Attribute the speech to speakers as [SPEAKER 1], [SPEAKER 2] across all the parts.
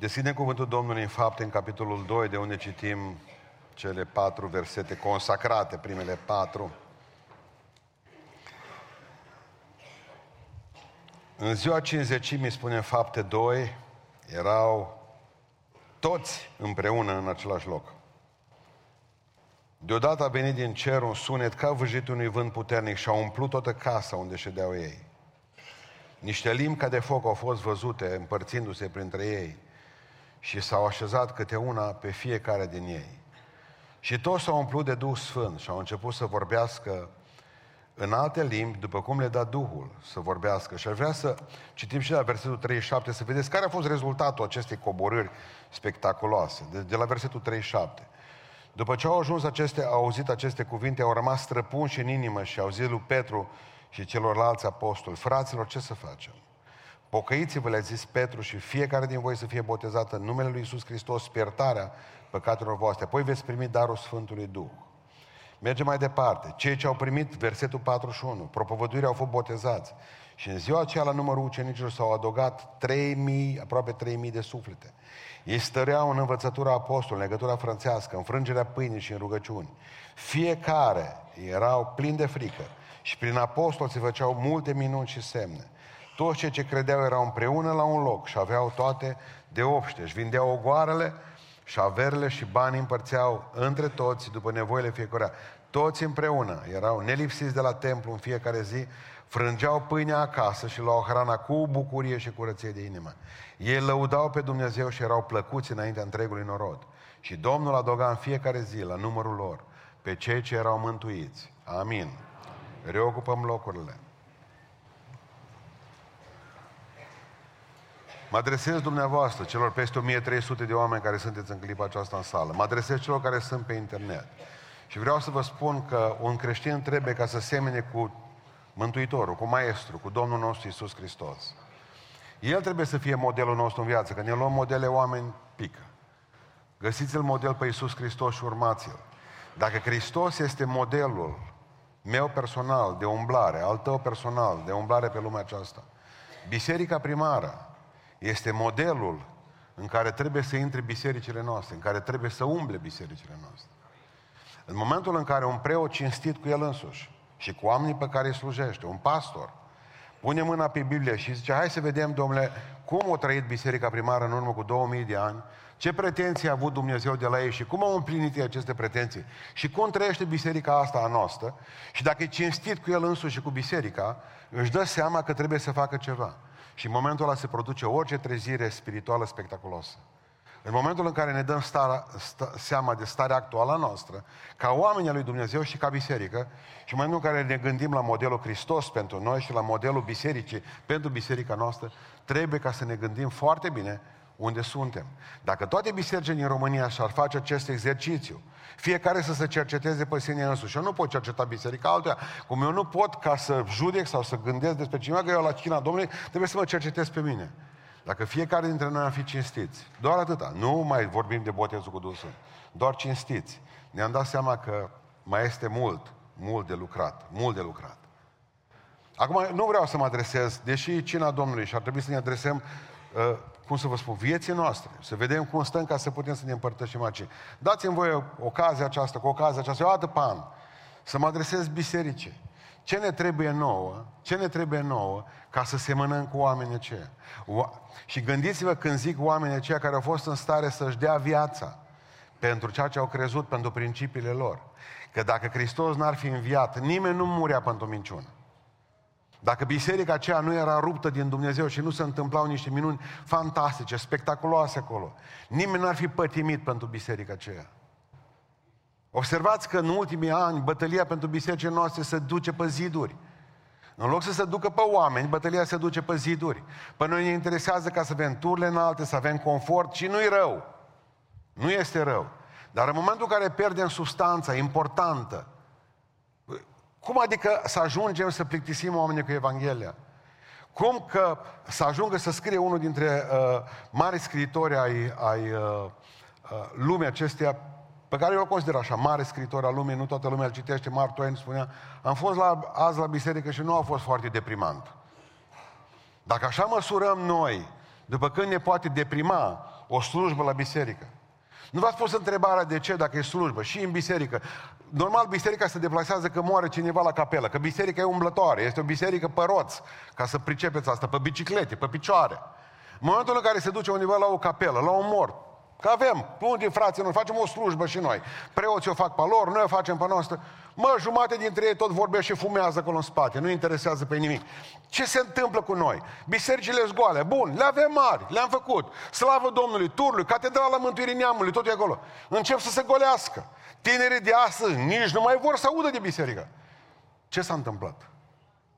[SPEAKER 1] Deschidem cuvântul Domnului în fapte, în capitolul 2, de unde citim cele patru versete consacrate, primele patru. În ziua cinzecimii, spune în fapte 2, erau toți împreună în același loc. Deodată a venit din cer un sunet ca vâjitul unui vânt puternic și a umplut toată casa unde ședeau ei. Niște limbi ca de foc au fost văzute împărțindu-se printre ei și s-au așezat câte una pe fiecare din ei. Și toți s-au umplut de Duh Sfânt și au început să vorbească în alte limbi, după cum le da Duhul să vorbească. Și aș vrea să citim și la versetul 37, să vedeți care a fost rezultatul acestei coborâri spectaculoase, de, de la versetul 37. După ce au ajuns aceste, au auzit aceste cuvinte, au rămas străpunși în inimă și au zis lui Petru și celorlalți apostoli, fraților, ce să facem? Pocăiți-vă, le-a zis Petru, și fiecare din voi să fie botezat în numele Lui Isus Hristos, spiertarea păcatelor voastre. Apoi veți primi darul Sfântului Duh. Mergem mai departe. Cei ce au primit versetul 41, propovăduirea au fost botezați. Și în ziua aceea, la numărul ucenicilor, s-au adăugat 3.000, aproape 3.000 de suflete. Ei stăreau în învățătura apostolului, în legătura frănțească, în frângerea pâinii și în rugăciuni. Fiecare erau plini de frică și prin apostol se făceau multe minuni și semne. Toți cei ce credeau erau împreună la un loc și aveau toate de obște. Își vindeau ogoarele și averile și banii împărțeau între toți după nevoile fiecăruia. Toți împreună erau nelipsiți de la templu în fiecare zi, frângeau pâinea acasă și luau hrana cu bucurie și curăție de inimă. Ei lăudau pe Dumnezeu și erau plăcuți înaintea întregului norod. Și Domnul adăuga în fiecare zi la numărul lor pe cei ce erau mântuiți. Amin. Reocupăm locurile. Mă adresez dumneavoastră, celor peste 1300 de oameni care sunteți în clipa aceasta în sală. Mă adresez celor care sunt pe internet. Și vreau să vă spun că un creștin trebuie ca să semene cu Mântuitorul, cu Maestru, cu Domnul nostru Isus Hristos. El trebuie să fie modelul nostru în viață. Că ne luăm modele oameni, pică. Găsiți-l model pe Isus Hristos și urmați-l. Dacă Hristos este modelul meu personal de umblare, al tău personal de umblare pe lumea aceasta, biserica primară este modelul în care trebuie să intre bisericile noastre, în care trebuie să umble bisericile noastre. În momentul în care un preot cinstit cu el însuși și cu oamenii pe care îi slujește, un pastor, pune mâna pe Biblie și zice, hai să vedem, domnule, cum a trăit biserica primară în urmă cu 2000 de ani, ce pretenții a avut Dumnezeu de la ei și cum au împlinit ei aceste pretenții și cum trăiește biserica asta a noastră și dacă e cinstit cu el însuși și cu biserica, își dă seama că trebuie să facă ceva. Și în momentul ăla se produce orice trezire spirituală spectaculoasă. În momentul în care ne dăm starea, sta, seama de starea actuală a noastră, ca oameni al lui Dumnezeu și ca biserică, și în momentul în care ne gândim la modelul Hristos pentru noi și la modelul bisericii pentru biserica noastră, trebuie ca să ne gândim foarte bine unde suntem. Dacă toate bisericile din România și-ar face acest exercițiu, fiecare să se cerceteze pe sine însuși. Eu nu pot cerceta biserica altuia, cum eu nu pot ca să judec sau să gândesc despre cineva că eu la china Domnului trebuie să mă cercetez pe mine. Dacă fiecare dintre noi am fi cinstiți, doar atâta, nu mai vorbim de botezul cu Duhul doar cinstiți, ne-am dat seama că mai este mult, mult de lucrat, mult de lucrat. Acum, nu vreau să mă adresez, deși cina Domnului și ar trebui să ne adresăm uh, cum să vă spun, vieții noastre, să vedem cum stăm ca să putem să ne împărtășim aici. Dați-mi voi ocazia aceasta, cu ocazia aceasta, o dată pe an, să mă adresez bisericii. Ce ne trebuie nouă, ce ne trebuie nouă ca să semănăm cu oamenii aceia? Și gândiți-vă când zic oamenii aceia care au fost în stare să-și dea viața pentru ceea ce au crezut, pentru principiile lor. Că dacă Hristos n-ar fi înviat, nimeni nu murea pentru minciună. Dacă biserica aceea nu era ruptă din Dumnezeu și nu se întâmplau niște minuni fantastice, spectaculoase acolo, nimeni n-ar fi pătimit pentru biserica aceea. Observați că în ultimii ani bătălia pentru bisericile noastre se duce pe ziduri. În loc să se ducă pe oameni, bătălia se duce pe ziduri. Pe noi ne interesează ca să avem turile înalte, să avem confort și nu-i rău. Nu este rău. Dar în momentul în care pierdem substanța importantă, cum adică să ajungem să plictisim oamenii cu Evanghelia? Cum că să ajungă să scrie unul dintre uh, mari scriitori ai, ai uh, uh, lumii acesteia, pe care eu o consider așa, mare scriitor al lumii, nu toată lumea îl citește, Mark Twain spunea, am fost la, azi la biserică și nu a fost foarte deprimant. Dacă așa măsurăm noi, după când ne poate deprima o slujbă la biserică. Nu v-ați pus întrebarea de ce dacă e slujbă și în biserică. Normal, biserica se deplasează că moare cineva la capelă, că biserica e umblătoare, este o biserică pe roți, ca să pricepeți asta, pe biciclete, pe picioare. În momentul în care se duce undeva la o capelă, la un mort, Că avem, unul din frații noi, facem o slujbă și noi. Preoții o fac pe lor, noi o facem pe noastră. Mă, jumate dintre ei tot vorbește și fumează acolo în spate, nu interesează pe nimic. Ce se întâmplă cu noi? Bisericile zgoale, bun, le avem mari, le-am făcut. Slavă Domnului, Turului, Catedrala Mântuirii Neamului, tot e acolo. Încep să se golească. Tinerii de astăzi nici nu mai vor să audă de biserică. Ce s-a întâmplat?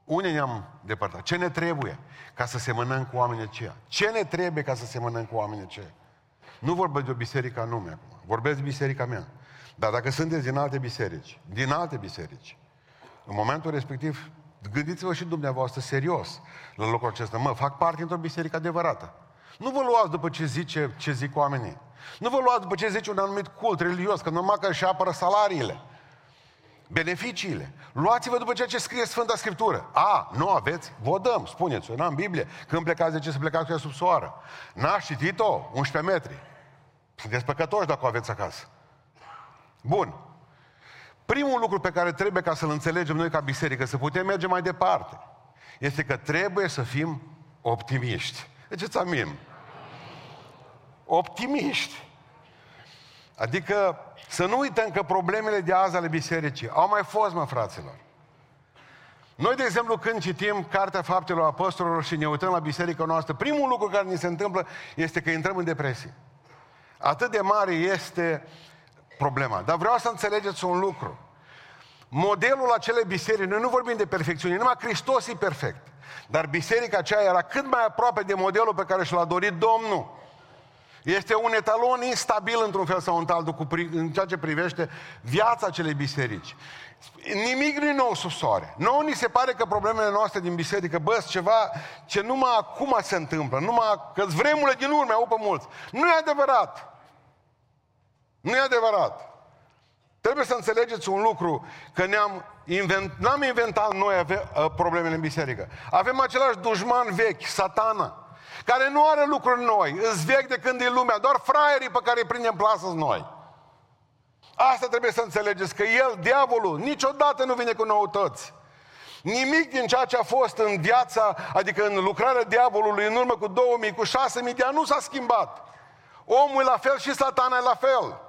[SPEAKER 1] Unde ne-am depărtat? Ce ne trebuie ca să semănăm cu oamenii aceia? Ce ne trebuie ca să semănăm cu oamenii aceia? Nu vorbesc de o biserică anume acum. Vorbesc de biserica mea. Dar dacă sunteți din alte biserici, din alte biserici, în momentul respectiv, gândiți-vă și dumneavoastră serios la locul acesta. Mă, fac parte dintr-o biserică adevărată. Nu vă luați după ce zice, ce zic oamenii. Nu vă luați după ce zice un anumit cult religios, că numai că își apără salariile, beneficiile. Luați-vă după ceea ce scrie Sfânta Scriptură. A, nu aveți? Vă dăm, spuneți-o, n-am Biblie. Când plecați, de ce să plecați cu ea sub soară? N-ați citit-o? 11 metri. Sunteți păcătoși dacă o aveți acasă. Bun. Primul lucru pe care trebuie ca să-l înțelegem noi ca biserică, să putem merge mai departe, este că trebuie să fim optimiști. Deci amin. Optimiști. Adică să nu uităm că problemele de azi ale bisericii au mai fost, mă, fraților. Noi, de exemplu, când citim Cartea Faptelor Apostolilor și ne uităm la biserica noastră, primul lucru care ni se întâmplă este că intrăm în depresie. Atât de mare este problema. Dar vreau să înțelegeți un lucru. Modelul acelei biserici, noi nu vorbim de perfecțiune, numai Hristos e perfect. Dar biserica aceea era cât mai aproape de modelul pe care și l-a dorit Domnul. Este un etalon instabil într-un fel sau altul cu, în ceea ce privește viața acelei biserici. Nimic nu e nou sub soare. Nu ni se pare că problemele noastre din biserică, bă, ceva ce numai acum se întâmplă, numai că vremurile din urmă au pe mulți. Nu e adevărat. Nu e adevărat. Trebuie să înțelegeți un lucru, că ne-am invent, n-am inventat noi ave, uh, problemele în biserică. Avem același dușman vechi, satana, care nu are lucruri noi, îți vechi de când e lumea, doar fraierii pe care îi prindem plasă noi. Asta trebuie să înțelegeți, că el, diavolul, niciodată nu vine cu noutăți. Nimic din ceea ce a fost în viața, adică în lucrarea diavolului în urmă cu 2000, cu 6000 de ani, nu s-a schimbat. Omul e la fel și satana e la fel.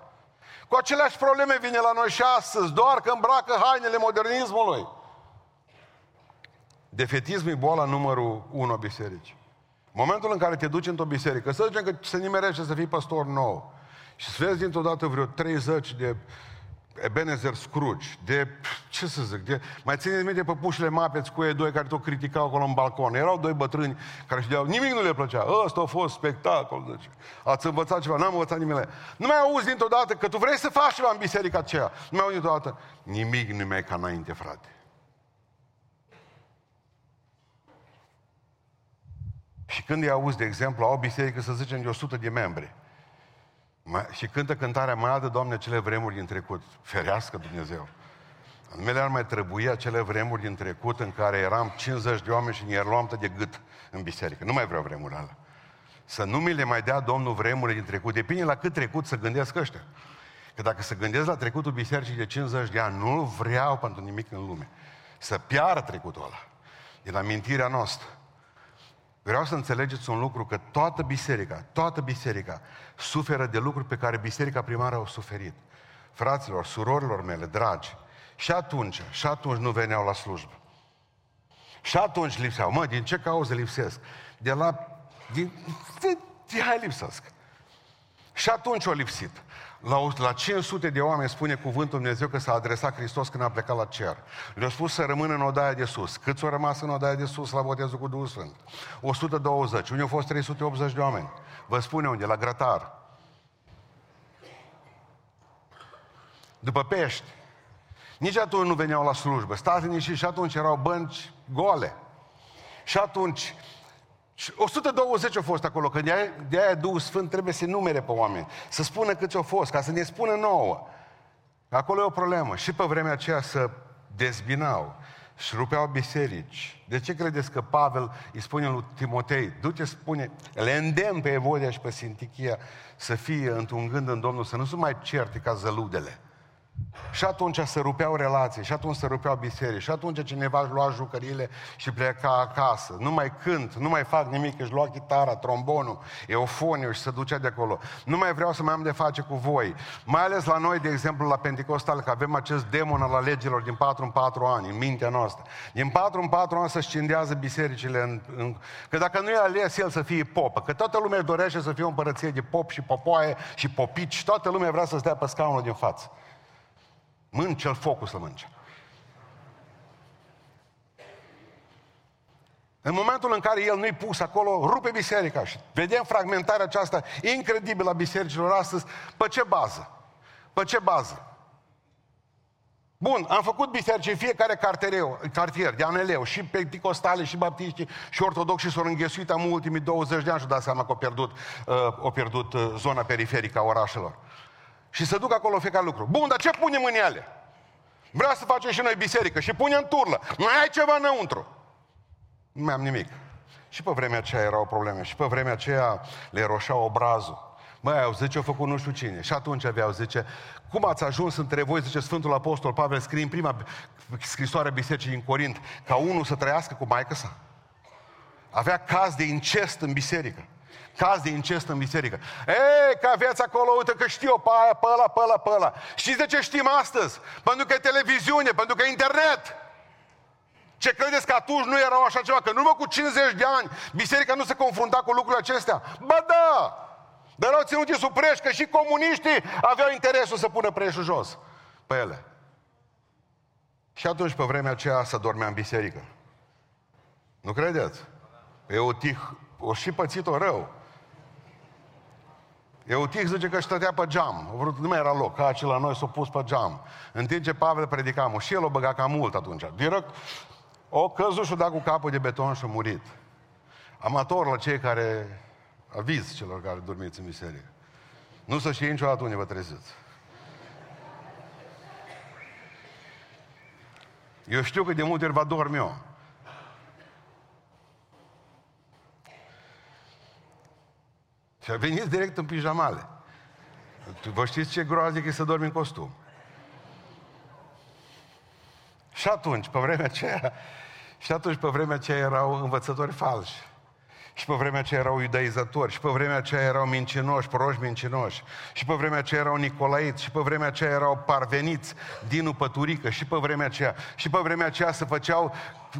[SPEAKER 1] Cu aceleași probleme vine la noi și astăzi, doar că îmbracă hainele modernismului. Defetism e boala numărul 1 a bisericii. Momentul în care te duci într-o biserică, să zicem că se nimerește să fii pastor nou și să vezi dintr-o dată vreo 30 de Ebenezer Scrooge, de, ce să zic, de, mai țineți minte pe pușile mapeți cu ei doi care tot criticau acolo în balcon. Erau doi bătrâni care își deau, nimic nu le plăcea. Ăsta a fost spectacol, zice. Ați învățat ceva, n-am învățat nimic. Nu mai auzi dintr-o dată că tu vrei să faci ceva în biserica aceea. Nu mai auzi dintr-o dată, nimic nu mai e ca înainte, frate. Și când îi auzi, de exemplu, au o biserică, să zicem, de 100 de membri, mai, și cântă cântarea mai adă, Doamne, cele vremuri din trecut. Ferească Dumnezeu. În mele ar mai trebui acele vremuri din trecut în care eram 50 de oameni și ne luam de gât în biserică. Nu mai vreau vremurile alea. Să nu mi le mai dea Domnul vremurile din trecut. Depinde la cât trecut să gândesc ăștia. Că dacă să gândesc la trecutul bisericii de 50 de ani, nu vreau pentru nimic în lume. Să piară trecutul ăla. E la mintirea noastră. Vreau să înțelegeți un lucru, că toată biserica, toată biserica suferă de lucruri pe care biserica primară au suferit. Fraților, surorilor mele, dragi, și atunci, și atunci nu veneau la slujbă. Și atunci lipseau. Mă, din ce cauză lipsesc? De la... Din, de, de, hai lipsesc. Și atunci au lipsit. La, la 500 de oameni spune cuvântul Dumnezeu că s-a adresat Hristos când a plecat la cer. Le-a spus să rămână în odaia de sus. Câți au rămas în odaia de sus la botezul cu Duhul Sfânt? 120. Unde au fost 380 de oameni? Vă spune unde? La grătar. După pești. Nici atunci nu veneau la slujbă. Stați nici și atunci erau bănci gole. Și atunci 120 au fost acolo, că de aia Duhul Sfânt trebuie să numere pe oameni, să spună câți au fost, ca să ne spună nouă. Acolo e o problemă. Și pe vremea aceea să dezbinau și rupeau biserici. De ce credeți că Pavel îi spune lui Timotei, du-te, spune, le îndemn pe Evodia și pe Sintichia să fie într-un gând în Domnul, să nu se mai certe ca zăludele. Și atunci se rupeau relații, și atunci se rupeau biserici, și atunci cineva își lua jucăriile și pleca acasă. Nu mai cânt, nu mai fac nimic, își lua chitara, trombonul, eufoniu și se ducea de acolo. Nu mai vreau să mai am de face cu voi. Mai ales la noi, de exemplu, la Pentecostal, că avem acest demon al alegerilor din 4 în 4 ani, în mintea noastră. Din 4 în 4 ani se scindează bisericile. În, în... Că dacă nu e ales el să fie popă, că toată lumea dorește să fie o împărăție de pop și popoaie și popici, toată lumea vrea să stea pe scaunul din față. Mânci-l focul să mânce. În momentul în care el nu-i pus acolo, rupe biserica și vedem fragmentarea aceasta incredibilă a bisericilor astăzi. Pe ce bază? Pe ce bază? Bun, am făcut biserici în fiecare cartereu, cartier, de aneleu, și penticostale, și baptiști, și ortodoxi s-au înghesuit am ultimii 20 de ani și dat seama că au pierdut, uh, au pierdut uh, zona periferică a orașelor. Și să duc acolo fiecare lucru. Bun, dar ce punem în ele? Vreau să facem și noi biserică și punem turlă. Mai ai ceva înăuntru? Nu mai am nimic. Și pe vremea aceea erau probleme. Și pe vremea aceea le roșea obrazul. Mai au zice, au făcut nu știu cine. Și atunci aveau, zice, cum ați ajuns între voi, zice Sfântul Apostol Pavel, scrie în prima scrisoare a bisericii din Corint, ca unul să trăiască cu maică sa. Avea caz de incest în biserică caz de incest în biserică. Ei, că aveți acolo, uite că știu pe aia, pe ăla, pe ăla, pe ăla. Știți de ce știm astăzi? Pentru că e televiziune, pentru că e internet. Ce credeți că atunci nu erau așa ceva? Că în urmă cu 50 de ani biserica nu se confrunta cu lucrurile acestea? Ba da! Dar erau ținuti sub preș, că și comuniștii aveau interesul să pună preșul jos pe ele. Și atunci, pe vremea aceea, să dormea în biserică. Nu credeți? Eutih o și pățit-o rău. Eutih zice că stătea pe geam. A vrut, nu mai era loc, ca acela noi s-a pus pe geam. În timp ce Pavel predica, și el o băga cam mult atunci. Direct, o căzut și-o dat cu capul de beton și a murit. Amator la cei care, aviz celor care dormiți în biserică. Nu să știe niciodată unde vă treziți. Eu știu că de multe ori va dormi eu. Și a venit direct în pijamale. Vă știți ce groaznic e să dormi în costum? Și atunci, pe vremea aceea, și atunci pe vremea aceea erau învățători falși. Și pe vremea aceea erau iudaizatori, și pe vremea aceea erau mincinoși, proști mincinoși, și pe vremea aceea erau nicolaiți, și pe vremea aceea erau parveniți, din Păturică, și pe vremea aceea, și pe vremea aceea se făceau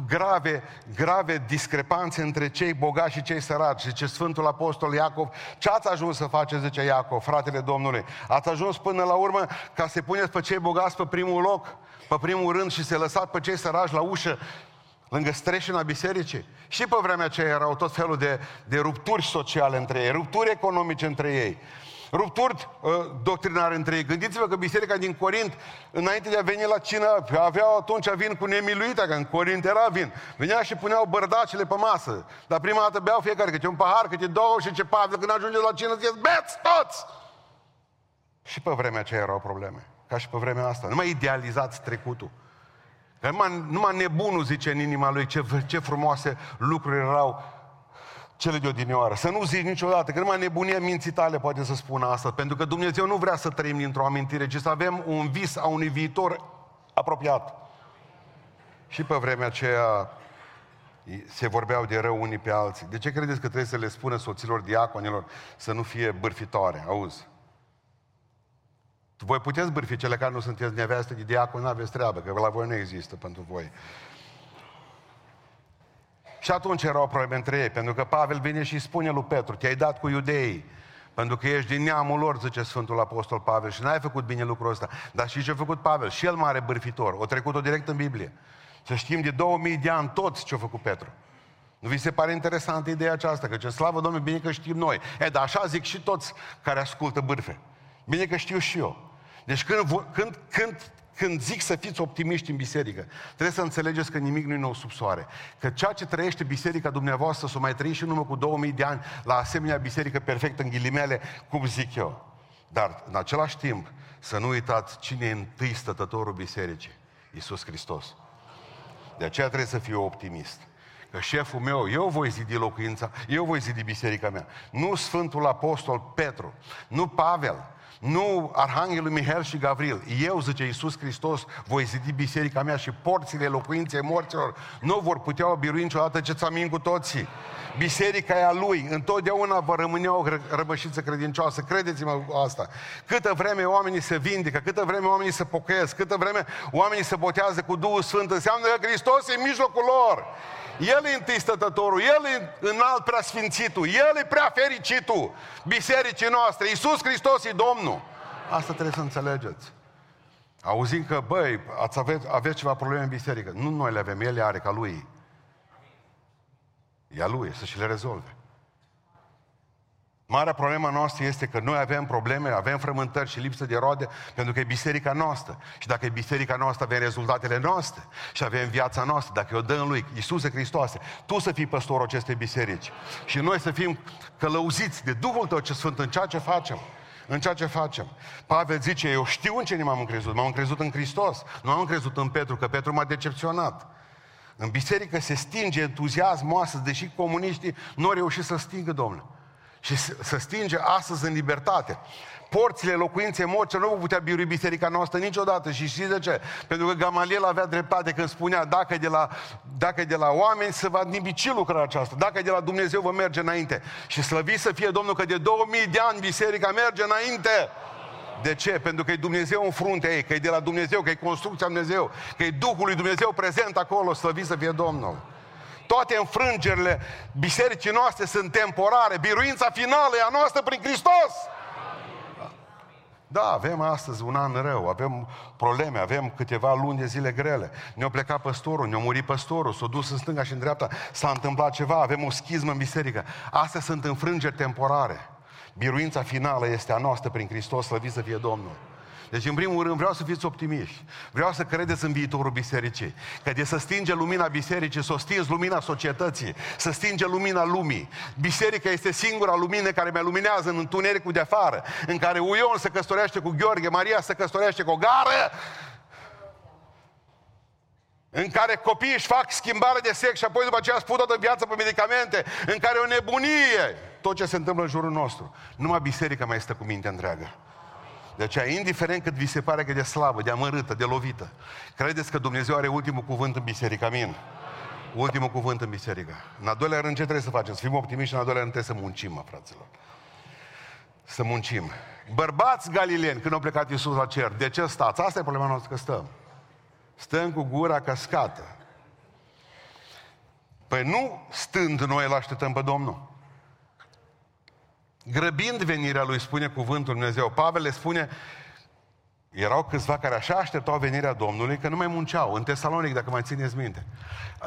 [SPEAKER 1] grave, grave discrepanțe între cei bogați și cei săraci. Zice Sfântul Apostol Iacov, ce ați ajuns să faceți, zice Iacov, fratele Domnului? Ați ajuns până la urmă ca să puneți pe cei bogați pe primul loc, pe primul rând și să lăsați pe cei săraci la ușă lângă streșina bisericii. Și pe vremea aceea erau tot felul de, de rupturi sociale între ei, rupturi economice între ei, rupturi uh, doctrinare între ei. Gândiți-vă că biserica din Corint, înainte de a veni la cină, aveau atunci vin cu nemiluita, că în Corint era vin. Venea și puneau bărdacele pe masă. Dar prima dată beau fiecare câte un pahar, câte două și ce Pavel, când ajunge la cină, zice, beți toți! Și pe vremea aceea erau probleme. Ca și pe vremea asta. Nu mai idealizați trecutul. Numai, numai nebunul zice în inima lui ce, ce frumoase lucruri erau cele de odinioară. Să nu zici niciodată, că numai nebunia minții tale poate să spună asta, pentru că Dumnezeu nu vrea să trăim dintr-o amintire, ci să avem un vis a unui viitor apropiat. Și pe vremea aceea se vorbeau de rău unii pe alții. De ce credeți că trebuie să le spună soților diaconilor să nu fie bârfitoare? Auzi? Voi puteți bârfi cele care nu sunteți neveste de diacon, nu aveți treabă, că la voi nu există pentru voi. Și atunci erau probleme între ei, pentru că Pavel vine și spune lui Petru, te-ai dat cu iudeii, pentru că ești din neamul lor, zice Sfântul Apostol Pavel, și n-ai făcut bine lucrul ăsta. Dar și ce a făcut Pavel? Și el mare bârfitor, o trecut-o direct în Biblie. Să știm de 2000 de ani toți ce a făcut Petru. Nu vi se pare interesantă ideea aceasta? Că ce slavă Domnului, bine că știm noi. E, dar așa zic și toți care ascultă bârfe. Bine că știu și eu. Deci când, când, când, când zic să fiți optimiști în biserică, trebuie să înțelegeți că nimic nu e nou sub soare. Că ceea ce trăiește biserica dumneavoastră să o mai trăi și numai cu 2000 de ani la asemenea biserică perfectă în ghilimele, cum zic eu. Dar, în același timp, să nu uitați cine e întâi stătătorul bisericii. Iisus Hristos. De aceea trebuie să fiu optimist. Că șeful meu, eu voi zidi locuința, eu voi zidi biserica mea. Nu Sfântul Apostol Petru, nu Pavel, nu Arhanghelul Mihail și Gavril. Eu, zice Iisus Hristos, voi zidi biserica mea și porțile locuinței morților nu vor putea birui niciodată ce ți cu toții. Biserica e a lui, întotdeauna va rămâne o rămășiță credincioasă. Credeți-mă asta. Câtă vreme oamenii se vindecă, câtă vreme oamenii se pocăiesc, câtă vreme oamenii se botează cu Duhul Sfânt, înseamnă că Hristos e în mijlocul lor. El e întâi stătătorul, El e înalt preasfințitul, El e prea fericitul bisericii noastre. Iisus Hristos e Domnul. Asta trebuie să înțelegeți. Auzim că, băi, ați aveți, aveți ceva probleme în biserică. Nu noi le avem, El le are ca Lui. E a Lui, să și le rezolve. Marea problema noastră este că noi avem probleme, avem frământări și lipsă de roade pentru că e biserica noastră. Și dacă e biserica noastră, avem rezultatele noastre și avem viața noastră. Dacă o dăm Lui, Iisuse Hristoase, Tu să fii păstorul acestei biserici și noi să fim călăuziți de Duhul Tău ce Sfânt în ceea ce facem. În ceea ce facem. Pavel zice, eu știu în ce m-am încrezut. M-am încrezut în Hristos. Nu am încrezut în Petru, că Petru m-a decepționat. În biserică se stinge entuziasmul astăzi, deși comuniștii nu au reușit să stingă, domnule și să stinge astăzi în libertate. Porțile locuinței morților nu vor putea birui biserica noastră niciodată. Și știți de ce? Pentru că Gamaliel avea dreptate când spunea dacă e de la, dacă e de la oameni se va nimici lucrarea aceasta. Dacă e de la Dumnezeu vă merge înainte. Și slăvit să fie Domnul că de 2000 de ani biserica merge înainte. De ce? Pentru că e Dumnezeu în fruntea ei, că e de la Dumnezeu, că e construcția Dumnezeu, că e Duhul lui Dumnezeu prezent acolo, slăvit să fie Domnul. Toate înfrângerile bisericii noastre sunt temporare. Biruința finală e a noastră prin Hristos. Da, avem astăzi un an rău, avem probleme, avem câteva luni de zile grele. Ne-a plecat păstorul, ne-a murit păstorul, s-a dus în stânga și în dreapta, s-a întâmplat ceva, avem o schismă în biserică. Astea sunt înfrângeri temporare. Biruința finală este a noastră prin Hristos, slăvit să fie Domnul. Deci, în primul rând, vreau să fiți optimiști. Vreau să credeți în viitorul bisericii. Că de să stinge lumina bisericii, să o stingi lumina societății, să stinge lumina lumii. Biserica este singura lumină care mi luminează în întunericul de afară, în care Uion se căsătorește cu Gheorghe, Maria se căsătorește cu o gară, în care copiii își fac schimbare de sex și apoi după aceea spun toată viața pe medicamente, în care o nebunie, tot ce se întâmplă în jurul nostru. Numai biserica mai este cu minte întreagă. De aceea, indiferent cât vi se pare că de slabă, de amărâtă, de lovită, credeți că Dumnezeu are ultimul cuvânt în biserică. Amin. Ultimul cuvânt în biserică. În al doilea rând, ce trebuie să facem? Să fim optimiști și în al doilea rând trebuie să muncim, mă, fraților. Să muncim. Bărbați galileni, când au plecat Iisus la cer, de ce stați? Asta e problema noastră, că stăm. Stăm cu gura cascată. Păi nu stând noi îl așteptăm pe Domnul grăbind venirea lui, spune cuvântul Dumnezeu. Pavel le spune, erau câțiva care așa așteptau venirea Domnului că nu mai munceau. În Tesalonic, dacă mai țineți minte.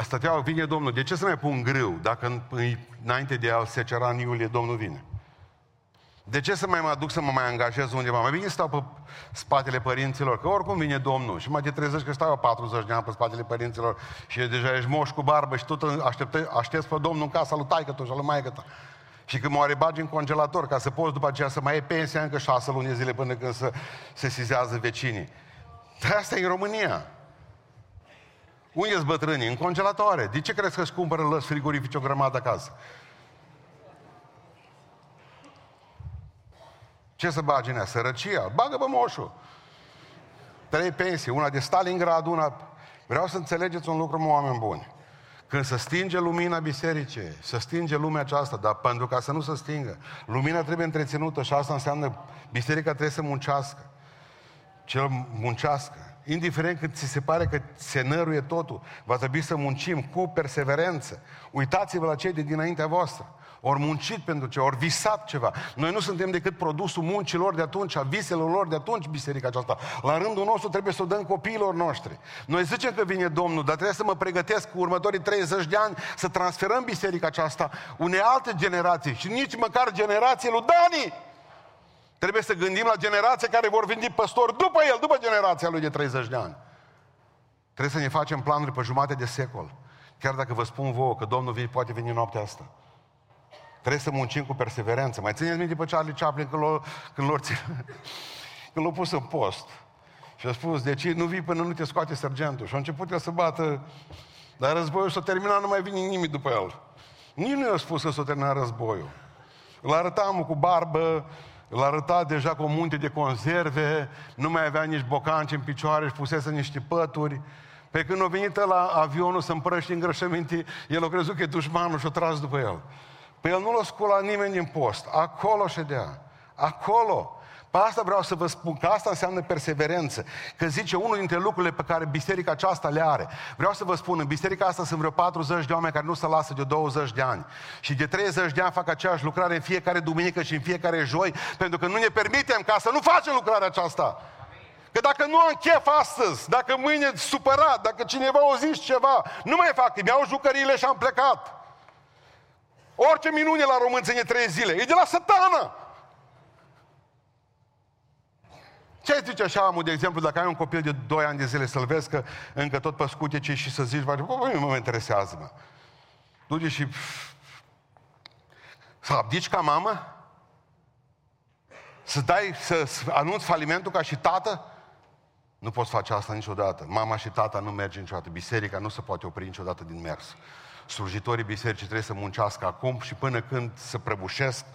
[SPEAKER 1] Stăteau, vine Domnul. De ce să mai pun grâu dacă înainte de a se cera în iulie Domnul vine? De ce să mai mă duc să mă mai angajez undeva? Mai bine stau pe spatele părinților, că oricum vine Domnul. Și mai te trezești că stau 40 de ani pe spatele părinților și deja ești moș cu barbă și tot aștepți pe Domnul în casa lui taică și lui maică ta. Și când moare bagi în congelator, ca să poți după aceea să mai ai pensia încă șase luni de zile până când să se sizează vecinii. Dar asta e în România. Unde sunt bătrânii? În congelatoare. De ce crezi că își cumpără lăs frigorifice o grămadă acasă? Ce să bagi în ea? Sărăcia? Bagă bă moșul. Trei pensii, una de Stalingrad, una... Vreau să înțelegeți un lucru, mă, oameni buni. Când se stinge lumina bisericii, se stinge lumea aceasta, dar pentru ca să nu se stingă, lumina trebuie întreținută și asta înseamnă biserica trebuie să muncească. Cel muncească. Indiferent cât ți se pare că se năruie totul, va trebui să muncim cu perseverență. Uitați-vă la cei de dinaintea voastră ori muncit pentru ce, ori visat ceva. Noi nu suntem decât produsul muncilor de atunci, a viselor lor de atunci, biserica aceasta. La rândul nostru trebuie să o dăm copiilor noștri. Noi zicem că vine Domnul, dar trebuie să mă pregătesc cu următorii 30 de ani să transferăm biserica aceasta unei alte generații și nici măcar generației lui Dani. Trebuie să gândim la generații care vor veni păstori după el, după generația lui de 30 de ani. Trebuie să ne facem planuri pe jumate de secol. Chiar dacă vă spun vouă că Domnul vine, poate veni noaptea asta. Trebuie să muncim cu perseverență. Mai țineți minte pe Charlie Chaplin când l-a, când l-a, când l-a pus în post. Și a spus, de ce nu vii până nu te scoate sergentul? Și a început el să bată Dar războiul s-a terminat, nu mai vine nimic după el. Nici nu i-a spus că s-a terminat războiul. Îl arătam cu barbă, îl arăta deja cu o munte de conserve, nu mai avea nici bocanci în picioare, își pusese niște pături. Pe când a venit la avionul să împrăște îngrășăminte, el a crezut că e dușmanul și a tras după el. Pe el nu l-a sculat nimeni din post. Acolo ședea. Acolo. Pe asta vreau să vă spun, că asta înseamnă perseverență. Că zice unul dintre lucrurile pe care biserica aceasta le are. Vreau să vă spun, în biserica asta sunt vreo 40 de oameni care nu se lasă de 20 de ani. Și de 30 de ani fac aceeași lucrare în fiecare duminică și în fiecare joi, pentru că nu ne permitem ca să nu facem lucrarea aceasta. Că dacă nu am chef astăzi, dacă mâine supărat, dacă cineva o zis ceva, nu mai fac, îmi iau jucăriile și am plecat. Orice minune la român ține trei zile. E de la sătană. Ce zice așa, amul, de exemplu, dacă ai un copil de 2 ani de zile să-l vezi că încă tot pe scutece și să zici, bă, nu mă interesează, mă. Du-te și să abdici ca mamă? Să dai, să anunți falimentul ca și tată? Nu poți face asta niciodată. Mama și tata nu merge niciodată. Biserica nu se poate opri niciodată din mers. Slujitorii bisericii trebuie să muncească acum și până când se prăbușesc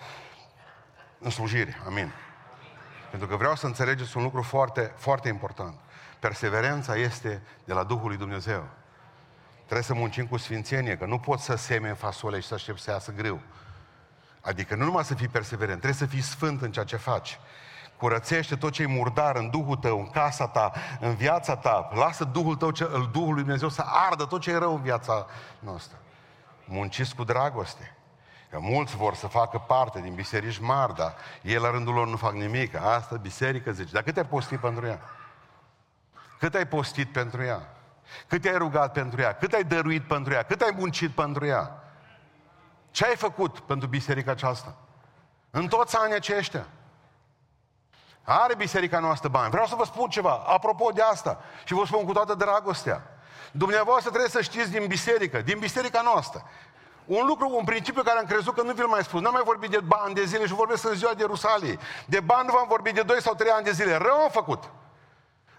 [SPEAKER 1] în slujire. Amin. Pentru că vreau să înțelegeți un lucru foarte, foarte important. Perseverența este de la Duhul lui Dumnezeu. Trebuie să muncim cu sfințenie, că nu poți să semeni fasole și să aștepți să iasă greu. Adică nu numai să fii perseverent, trebuie să fii sfânt în ceea ce faci. Curățește tot ce e murdar în Duhul tău, în casa ta, în viața ta. Lasă Duhul tău, Duhul lui Dumnezeu să ardă tot ce e rău în viața noastră. Munciți cu dragoste. Că mulți vor să facă parte din biserici mari, dar ei la rândul lor nu fac nimic. Asta biserică zice. Dar cât ai postit pentru ea? Cât ai postit pentru ea? Cât ai rugat pentru ea? Cât ai dăruit pentru ea? Cât ai muncit pentru ea? Ce ai făcut pentru biserica aceasta? În toți anii aceștia. Are biserica noastră bani. Vreau să vă spun ceva, apropo de asta, și vă spun cu toată dragostea. Dumneavoastră trebuie să știți din biserică, din biserica noastră. Un lucru, un principiu care am crezut că nu vi-l mai spun. N-am mai vorbit de bani de zile și vorbesc în ziua de Rusalii. De bani nu v-am vorbit de 2 sau 3 ani de zile. Rău am făcut.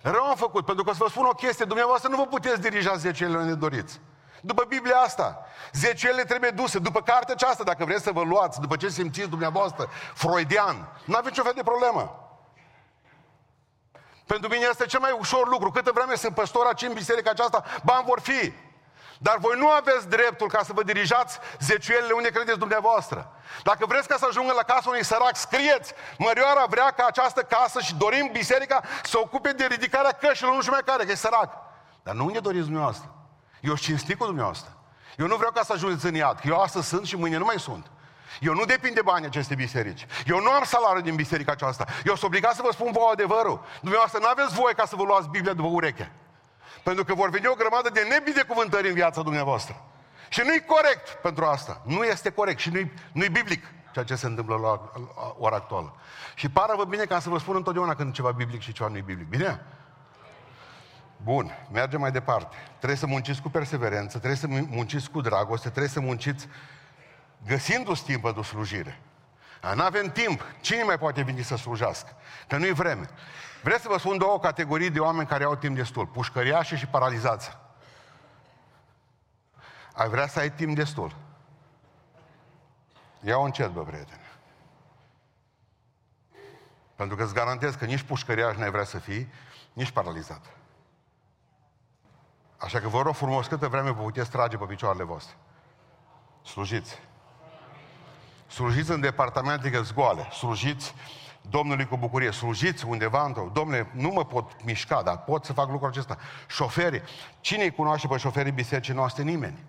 [SPEAKER 1] Rău am făcut, pentru că să vă spun o chestie, dumneavoastră nu vă puteți dirija zecele unde doriți. După Biblia asta, zecele trebuie duse, după cartea aceasta, dacă vreți să vă luați, după ce simțiți dumneavoastră, freudian, nu aveți niciun fel de problemă. Pentru mine este cel mai ușor lucru. Câtă vreme sunt păstor aici în biserica aceasta, bani vor fi. Dar voi nu aveți dreptul ca să vă dirijați zeciuielile unde credeți dumneavoastră. Dacă vreți ca să ajungă la casa unui sărac, scrieți. Mărioara vrea ca această casă și dorim biserica să ocupe de ridicarea cășilor, nu știu mai care, că e sărac. Dar nu unde doriți dumneavoastră. Eu cinstit cu dumneavoastră. Eu nu vreau ca să ajungeți în iad. Eu astăzi sunt și mâine nu mai sunt. Eu nu depind de bani aceste biserici. Eu nu am salariu din biserica aceasta. Eu sunt obligat să vă spun vouă adevărul. Dumneavoastră nu aveți voie ca să vă luați Biblia după ureche. Pentru că vor veni o grămadă de nebidecuvântări în viața dumneavoastră. Și nu-i corect pentru asta. Nu este corect și nu-i, nu-i biblic ceea ce se întâmplă la ora actuală. Și pară vă bine ca să vă spun întotdeauna când ceva biblic și ceva nu-i biblic. Bine? Bun, mergem mai departe. Trebuie să munciți cu perseverență, trebuie să munciți cu dragoste, trebuie să munciți găsindu-ți timp pentru slujire. Nu avem timp. Cine mai poate veni să slujească? Că nu-i vreme. Vreți să vă spun două categorii de oameni care au timp destul. Pușcăriașii și paralizați. Ai vrea să ai timp destul. Ia-o încet, bă, prietene. Pentru că îți garantez că nici pușcăriaș n-ai vrea să fii, nici paralizat. Așa că vă rog frumos, câtă vreme vă puteți trage pe picioarele voastre. Slujiți. Slujiți în departamente zgoale. Slujiți Domnului cu bucurie. Slujiți undeva într-o... Domnule, nu mă pot mișca, dar pot să fac lucrul acesta. Șoferii. Cine îi cunoaște pe șoferii bisericii noastre? Nimeni.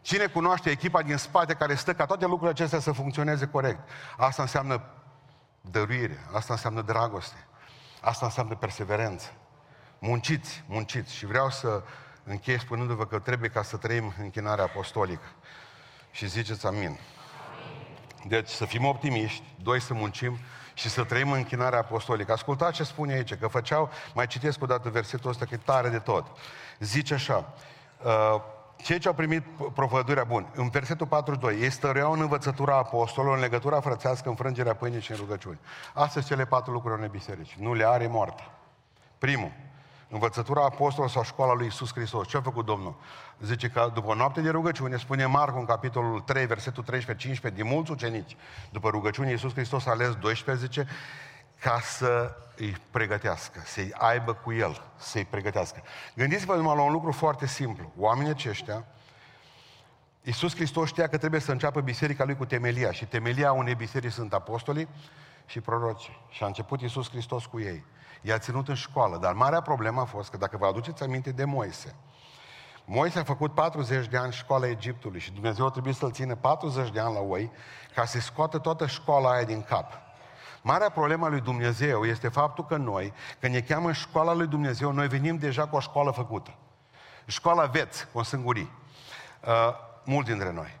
[SPEAKER 1] Cine cunoaște echipa din spate care stă ca toate lucrurile acestea să funcționeze corect? Asta înseamnă dăruire, asta înseamnă dragoste, asta înseamnă perseverență. Munciți, munciți. Și vreau să închei spunându-vă că trebuie ca să trăim închinarea apostolică. Și ziceți amin. Deci să fim optimiști, doi să muncim și să trăim închinarea apostolică. Ascultați ce spune aici, că făceau, mai citesc o dată versetul ăsta, că e tare de tot. Zice așa, uh, cei ce au primit provădurea bun, în versetul 42, ei stăreau în învățătura apostolilor, în legătura frățească, în frângerea pâinii și în rugăciuni. Astea sunt cele patru lucruri în biserici. Nu le are moarte. Primul, învățătura apostolului sau școala lui Isus Hristos. Ce a făcut Domnul? Zice că după o noapte de rugăciune, spune Marcu în capitolul 3, versetul 13-15, din mulți ucenici, după rugăciune, Iisus Hristos a ales 12, zice, ca să îi pregătească, să-i aibă cu el, să-i pregătească. Gândiți-vă numai la un lucru foarte simplu. Oamenii aceștia, Iisus Hristos știa că trebuie să înceapă biserica lui cu temelia și temelia unei biserici sunt apostolii și proroci. Și a început Iisus Hristos cu ei. I-a ținut în școală, dar marea problemă a fost că dacă vă aduceți aminte de Moise, Moise a făcut 40 de ani școala Egiptului și Dumnezeu trebuie să-l țină 40 de ani la oi ca să scoată toată școala aia din cap. Marea problemă a lui Dumnezeu este faptul că noi, când ne cheamă școala lui Dumnezeu, noi venim deja cu o școală făcută. Școala veți, o sângurii. Uh, mulți dintre noi.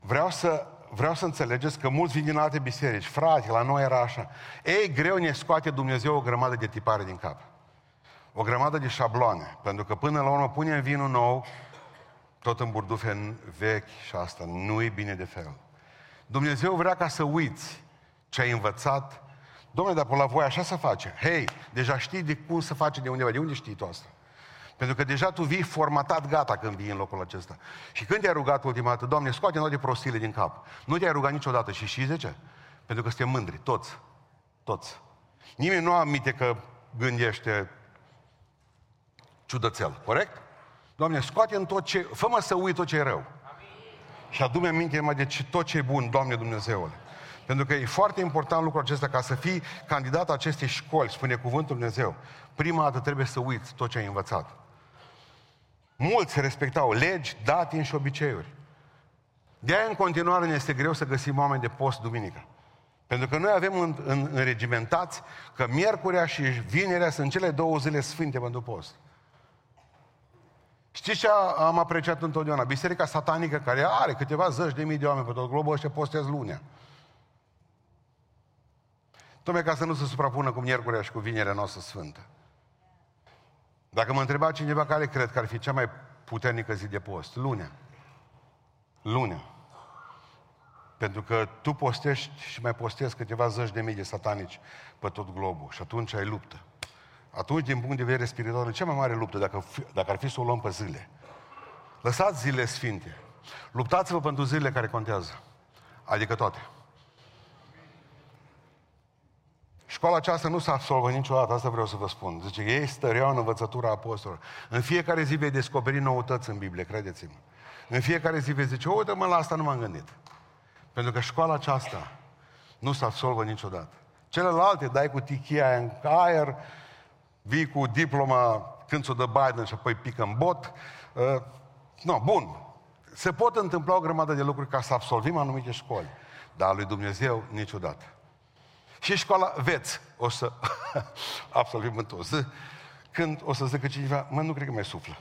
[SPEAKER 1] Vreau să, vreau să înțelegeți că mulți vin din alte biserici. Frate, la noi era așa. Ei, greu ne scoate Dumnezeu o grămadă de tipare din cap. O grămadă de șabloane. Pentru că până la urmă punem vinul nou, tot în burdufe vechi și asta nu e bine de fel. Dumnezeu vrea ca să uiți ce ai învățat. Domnule, dar la voi așa se face. Hei, deja știi de cum se face de undeva. De unde știi tu asta? Pentru că deja tu vii formatat gata când vii în locul acesta. Și când te-ai rugat ultima dată, Doamne, scoate toate prostile din cap. Nu te-ai rugat niciodată și și zice? Pentru că suntem mândri, toți. Toți. Nimeni nu aminte că gândește ciudățel, corect? Doamne, scoate în tot ce... Fă-mă să uit tot ce e rău. Amin. Și adu-mi aminte mai de ce, tot ce e bun, Doamne Dumnezeule. Pentru că e foarte important lucrul acesta, ca să fii candidat acestei școli, spune cuvântul Dumnezeu. Prima dată trebuie să uiți tot ce ai învățat. Mulți respectau legi, datini și obiceiuri. De aia în continuare ne este greu să găsim oameni de post duminică. Pentru că noi avem în, în, înregimentați că miercurea și vinerea sunt cele două zile sfinte pentru post. Știți ce am apreciat întotdeauna? Biserica satanică care are câteva zeci de mii de oameni pe tot globul ăștia postez lunea. Tocmai ca să nu se suprapună cu miercurea și cu vinerea noastră sfântă. Dacă mă întreba cineva care cred că ar fi cea mai puternică zi de post, lunea. Lunea. Pentru că tu postești și mai postezi câteva zeci de mii de satanici pe tot globul și atunci ai luptă. Atunci, din punct de vedere spiritual, e cea mai mare luptă, dacă, dacă ar fi să o luăm pe zile. Lăsați zilele sfinte. Luptați-vă pentru zilele care contează. Adică toate. Școala aceasta nu s-a absolvat niciodată, asta vreau să vă spun. Zice, ei stăreau în învățătura apostolilor. În fiecare zi vei descoperi noutăți în Biblie, credeți-mă. În fiecare zi vei zice, uite mă, la asta nu m-am gândit. Pentru că școala aceasta nu s-a absolvat niciodată. Celelalte dai cu tichia în aer, vii cu diploma când ți-o dă Biden și apoi pică în bot. Uh, no, bun. Se pot întâmpla o grămadă de lucruri ca să absolvim anumite școli. Dar lui Dumnezeu niciodată. Și școala veți o să absolvim în toți. Când o să zică cineva, mă, nu cred că mai suflă.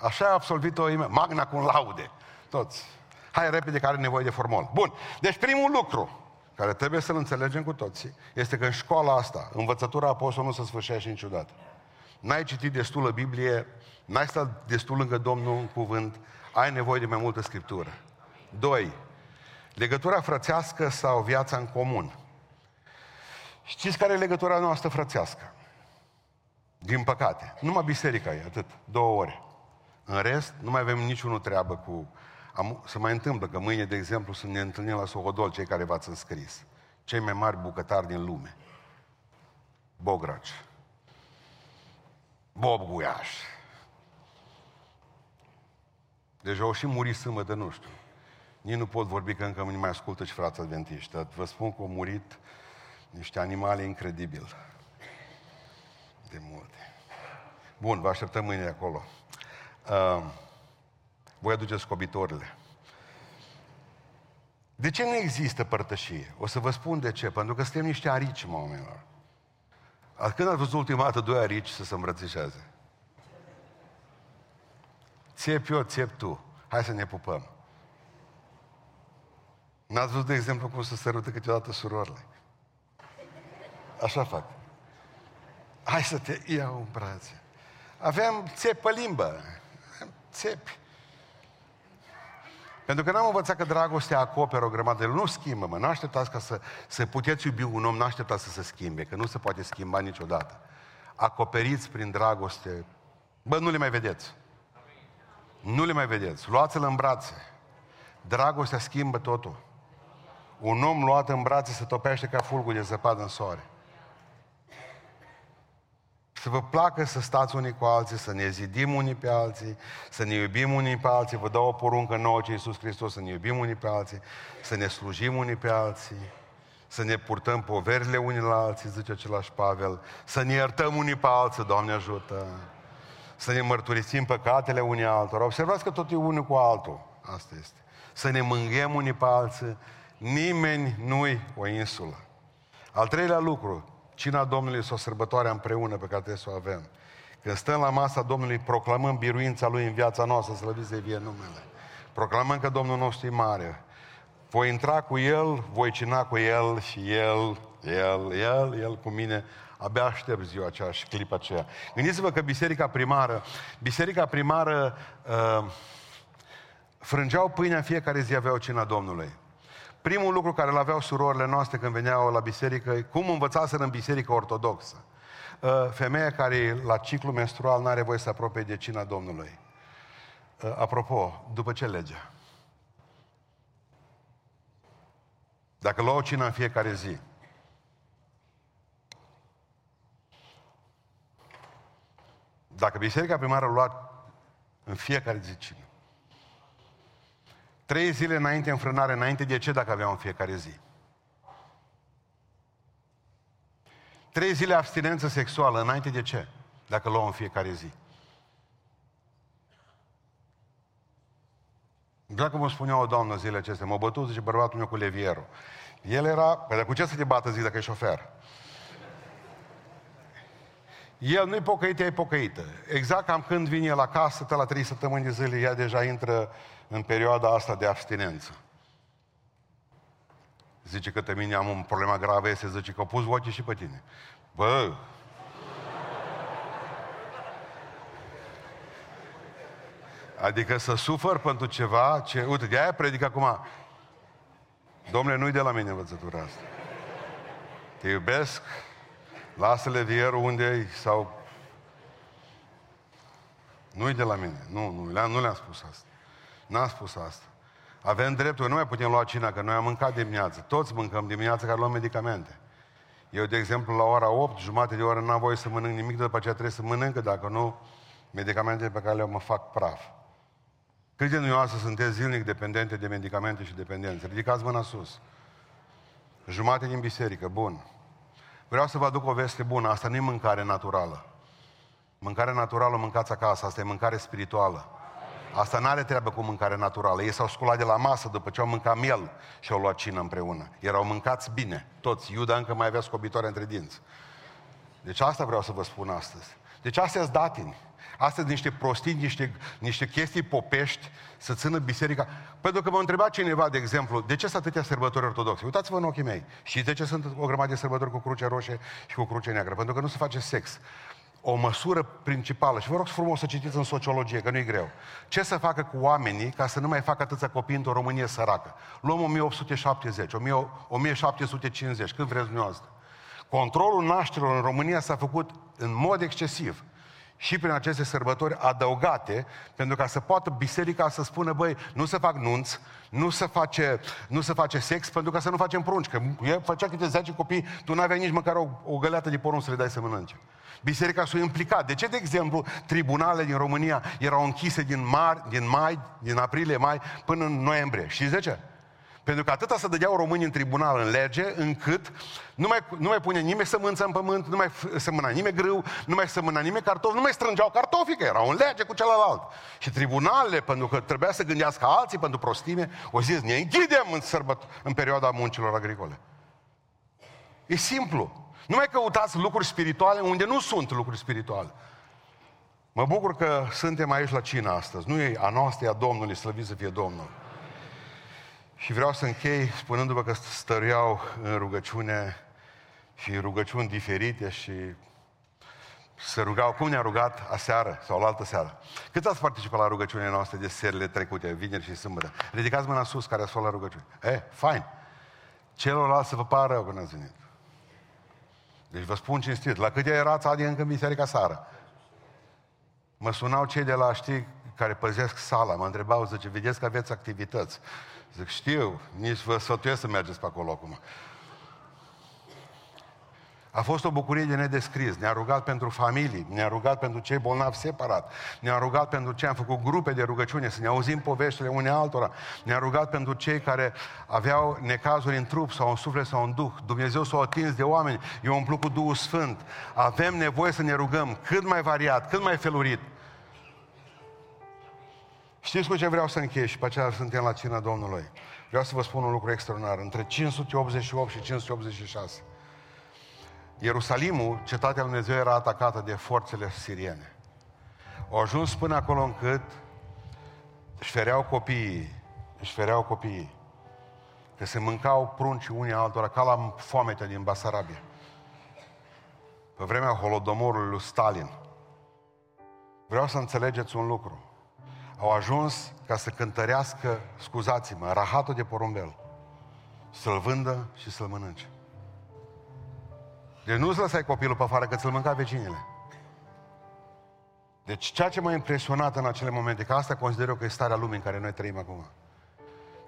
[SPEAKER 1] Așa a absolvit-o magna cu laude. Toți. Hai repede că are nevoie de formol. Bun. Deci primul lucru care trebuie să-l înțelegem cu toții este că în școala asta, învățătura apostolului nu se sfârșește niciodată. N-ai citit destulă Biblie, n-ai stat destul lângă Domnul în cuvânt, ai nevoie de mai multă Scriptură. Doi, Legătura frățească sau viața în comun. Știți care e legătura noastră frățească? Din păcate. Numai biserica e, atât. Două ore. În rest, nu mai avem niciunul treabă cu... Am, se mai întâmplă că mâine, de exemplu, să ne întâlnim la Sohodol, cei care v-ați înscris. Cei mai mari bucătari din lume. Bograci. Bob Guiaș. Deja au și murit sâmbătă, nu știu. Nici nu pot vorbi că încă nu mai ascultă și frații adventiști. Vă spun că au murit niște animale incredibil. De multe. Bun, vă așteptăm mâine acolo. Uh, voi aduceți scobitorile. De ce nu există părtășie? O să vă spun de ce. Pentru că suntem niște arici, mă, oamenilor. Când ați văzut ultima dată doi arici să se îmbrățișeze? Țep eu, țep tu. Hai să ne pupăm. N-ați văzut, de exemplu, cum se sărută câteodată surorile? Așa fac. Hai să te iau în brațe. Aveam țep pe limbă. Țepi. Pentru că n-am învățat că dragostea acoperă o grămadă de Nu schimbă, mă. Nu așteptați ca să, să puteți iubi un om, nu așteptați să se schimbe, că nu se poate schimba niciodată. acoperiți prin dragoste. Bă, nu le mai vedeți. Nu le mai vedeți. Luați-l în brațe. Dragostea schimbă totul. Un om luat în brațe se topește ca fulgul de zăpadă în soare. Să vă placă să stați unii cu alții, să ne zidim unii pe alții, să ne iubim unii pe alții. Vă dau o poruncă nouă ce Iisus Hristos, să ne iubim unii pe alții, să ne slujim unii pe alții, să ne purtăm poverile unii la alții, zice același Pavel, să ne iertăm unii pe alții, Doamne ajută, să ne mărturisim păcatele unii altora. Observați că tot e unul cu altul. Asta este. Să ne mânghem unii pe alții. Nimeni nu-i o insulă. Al treilea lucru, Cina Domnului este o sărbătoare împreună pe care trebuie să o avem. Când stăm la masa Domnului, proclamăm biruința Lui în viața noastră, slăviți de vie numele. Proclamăm că Domnul nostru e mare. Voi intra cu El, voi cina cu El și El, El, El, El cu mine. Abia aștept ziua aceea și clipa aceea. Gândiți-vă că biserica primară, biserica primară uh, frângeau pâinea în fiecare zi, aveau cina Domnului. Primul lucru care îl aveau surorile noastre când veneau la biserică, cum învățaseră în biserică ortodoxă. Uh, femeia care la ciclu menstrual nu are voie să apropie de cina Domnului. Uh, apropo, după ce legea? Dacă luau cina în fiecare zi, dacă biserica primară lua în fiecare zi cină, Trei zile înainte înfrânare, înainte de ce dacă aveam în fiecare zi? Trei zile abstinență sexuală, înainte de ce? Dacă luăm în fiecare zi. Dacă mă spunea o doamnă zilele acestea, mă bătu, zice, bărbatul meu cu levierul. El era, păi cu ce să te bată, zic, dacă e șofer? El nu-i pocăit, ea e pocăită. Exact cam când vine el acasă, la trei săptămâni de zile, ea deja intră în perioada asta de abstinență. Zice că pe mine am un problema gravă, este zice că au pus ochii și pe tine. Bă, Adică să sufăr pentru ceva ce... Uite, de-aia predic acum. Domnule, nu-i de la mine învățătura asta. Te iubesc, lasă-le vierul unde sau... Nu-i de la mine. Nu, nu, le-am, nu le-am spus asta. N-am spus asta. Avem dreptul, nu mai putem lua cina, că noi am mâncat dimineață. Toți mâncăm dimineața care luăm medicamente. Eu, de exemplu, la ora 8, jumate de oră, n-am voie să mănânc nimic, după aceea trebuie să mănânc, dacă nu, medicamentele pe care le mă fac praf. Cât de nuioasă sunteți zilnic dependente de medicamente și dependențe? Ridicați mâna sus. Jumate din biserică, bun. Vreau să vă aduc o veste bună, asta nu e mâncare naturală. Mâncare naturală mâncați acasă, asta e mâncare spirituală. Asta nu are treabă cu mâncare naturală. Ei s-au sculat de la masă după ce au mâncat miel și au luat cină împreună. Erau mâncați bine, toți. Iuda încă mai avea scobitoare între dinți. Deci asta vreau să vă spun astăzi. Deci astea sunt datini. Astăzi niște prostii, niște, niște chestii popești să țină biserica. Pentru că m-a întrebat cineva, de exemplu, de ce sunt atâtea sărbători ortodoxe? Uitați-vă în ochii mei. Și de ce sunt o grămadă de sărbători cu cruce roșie și cu cruce neagră? Pentru că nu se face sex o măsură principală, și vă rog frumos să citiți în sociologie, că nu e greu. Ce să facă cu oamenii ca să nu mai facă atâția copii într-o Românie săracă? Luăm 1870, 1750, când vreți dumneavoastră. Controlul nașterilor în România s-a făcut în mod excesiv și prin aceste sărbători adăugate, pentru ca să poată biserica să spună, băi, nu se fac nunți, nu se face, nu se face sex, pentru ca să nu facem prunci. Că eu făcea câte 10 copii, tu n-aveai nici măcar o, o găleată de porumb să le dai să mănânce. Biserica s-a implicat. De ce, de exemplu, tribunalele din România erau închise din, mar, din mai, din aprilie, mai, până în noiembrie? Știți de ce? Pentru că atâta să dădeau românii în tribunal în lege, încât nu mai, nu mai pune nimeni sămânță în pământ, nu mai sămâna nimeni grâu, nu mai sămâna nimeni cartofi, nu mai strângeau cartofi, că erau în lege cu celălalt. Și tribunalele, pentru că trebuia să gândească alții pentru prostime, o zis, ne închidem în, sărbăt, în perioada muncilor agricole. E simplu. Nu mai căutați lucruri spirituale unde nu sunt lucruri spirituale. Mă bucur că suntem aici la cina astăzi. Nu e a noastră, e a Domnului, slăvit să fie Domnul. Și vreau să închei spunându-vă că stăreau în rugăciune și rugăciuni diferite și se rugau, cum ne-a rugat aseară sau la altă seară. Cât ați participat la rugăciunile noastre de serile trecute, vineri și sâmbătă? Ridicați mâna sus care ați fost la rugăciune. E, fain. Celorlalți să vă pară rău când ați venit. Deci vă spun cinstit, la câte erați adi încă în biserica sară? Mă sunau cei de la, știi, care păzesc sala, mă întrebau, zice, vedeți că aveți activități. Zic, știu, nici vă sfătuiesc să mergeți pe acolo acum. A fost o bucurie de nedescris. Ne-a rugat pentru familii, ne-a rugat pentru cei bolnavi separat, ne-a rugat pentru ce am făcut grupe de rugăciune, să ne auzim poveștile unei altora, ne-a rugat pentru cei care aveau necazuri în trup sau în suflet sau în duh. Dumnezeu s-a atins de oameni, eu umplu cu Duhul Sfânt. Avem nevoie să ne rugăm cât mai variat, cât mai felurit. Știți cu ce vreau să închei și pe aceea suntem la cina Domnului. Vreau să vă spun un lucru extraordinar. Între 588 și 586 Ierusalimul, cetatea lui Dumnezeu, era atacată de forțele siriene. Au ajuns până acolo încât își fereau copiii, își fereau copiii, că se mâncau prunci unii altora, ca la foamete din Basarabia. Pe vremea holodomorului lui Stalin. Vreau să înțelegeți un lucru. Au ajuns ca să cântărească, scuzați-mă, rahatul de porumbel. Să-l vândă și să-l mănânce. Deci nu-ți lăsai copilul pe afară, că ți-l mânca vecinile. Deci ceea ce m-a impresionat în acele momente, că asta consider eu că e starea lumii în care noi trăim acum.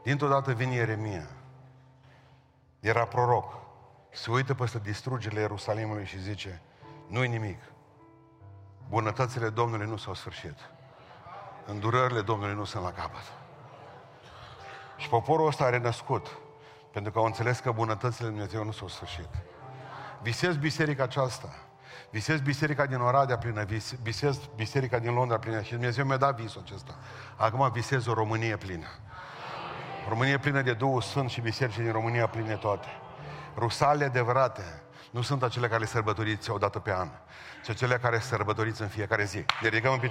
[SPEAKER 1] Dintr-o dată vine Ieremia. Era proroc. Se uită peste distrugerile Ierusalimului și zice, nu-i nimic. Bunătățile Domnului nu s-au sfârșit. Îndurările Domnului nu sunt la capăt. Și poporul ăsta a renăscut. Pentru că au înțeles că bunătățile Lui Dumnezeu nu s-au sfârșit. Visez biserica aceasta. Visez biserica din Oradea plină, visez biserica din Londra plină și Dumnezeu mi-a dat visul acesta. Acum visez o Românie plină. România plină de Duhul Sfânt și biserici din România pline toate. Rusale adevărate nu sunt acele care le sărbătoriți o dată pe an, ci cele care sărbătoriți în fiecare zi. Ne ridicăm în picioare.